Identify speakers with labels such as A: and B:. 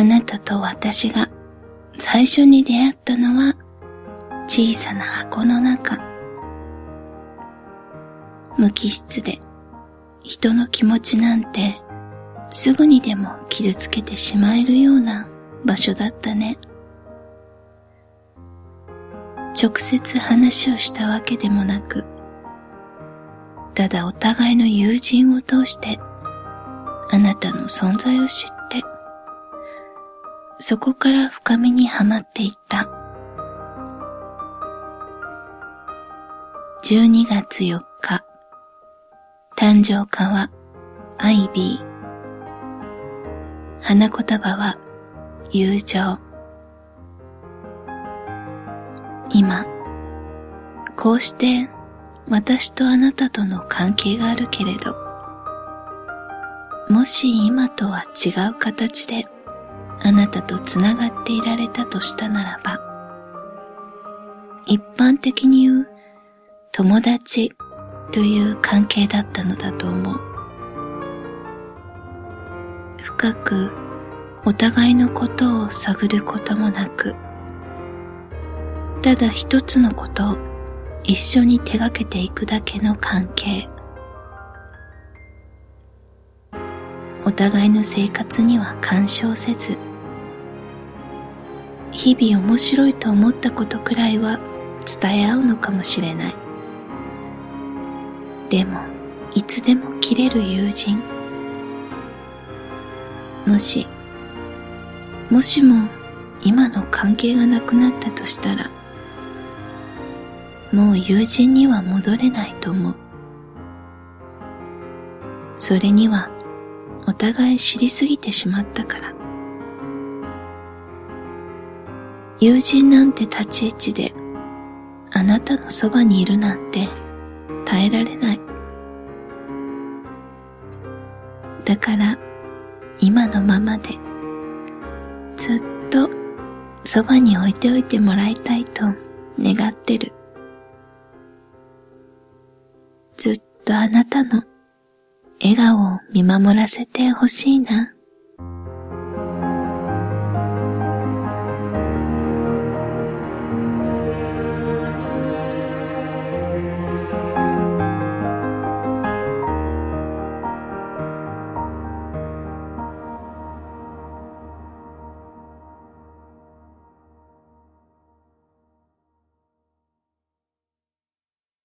A: あなたと私が最初に出会ったのは小さな箱の中。無機質で人の気持ちなんてすぐにでも傷つけてしまえるような場所だったね。直接話をしたわけでもなく、ただお互いの友人を通してあなたの存在を知って、そこから深みにはまっていった。12月4日、誕生花はアイビー。花言葉は友情。今、こうして私とあなたとの関係があるけれど、もし今とは違う形であなたとつながっていられたとしたならば、一般的に言う友達という関係だったのだと思う。深くお互いのことを探ることもなく、ただ一つのことを一緒に手がけていくだけの関係。お互いの生活には干渉せず、日々面白いと思ったことくらいは伝え合うのかもしれない。でも、いつでも切れる友人。もし、もしも今の関係がなくなったとしたら、もう友人には戻れないと思う。それにはお互い知りすぎてしまったから。友人なんて立ち位置であなたのそばにいるなんて耐えられない。だから今のままでずっとそばに置いておいてもらいたいと願ってる。ずっとあなたの笑顔を見守らせてほしいな。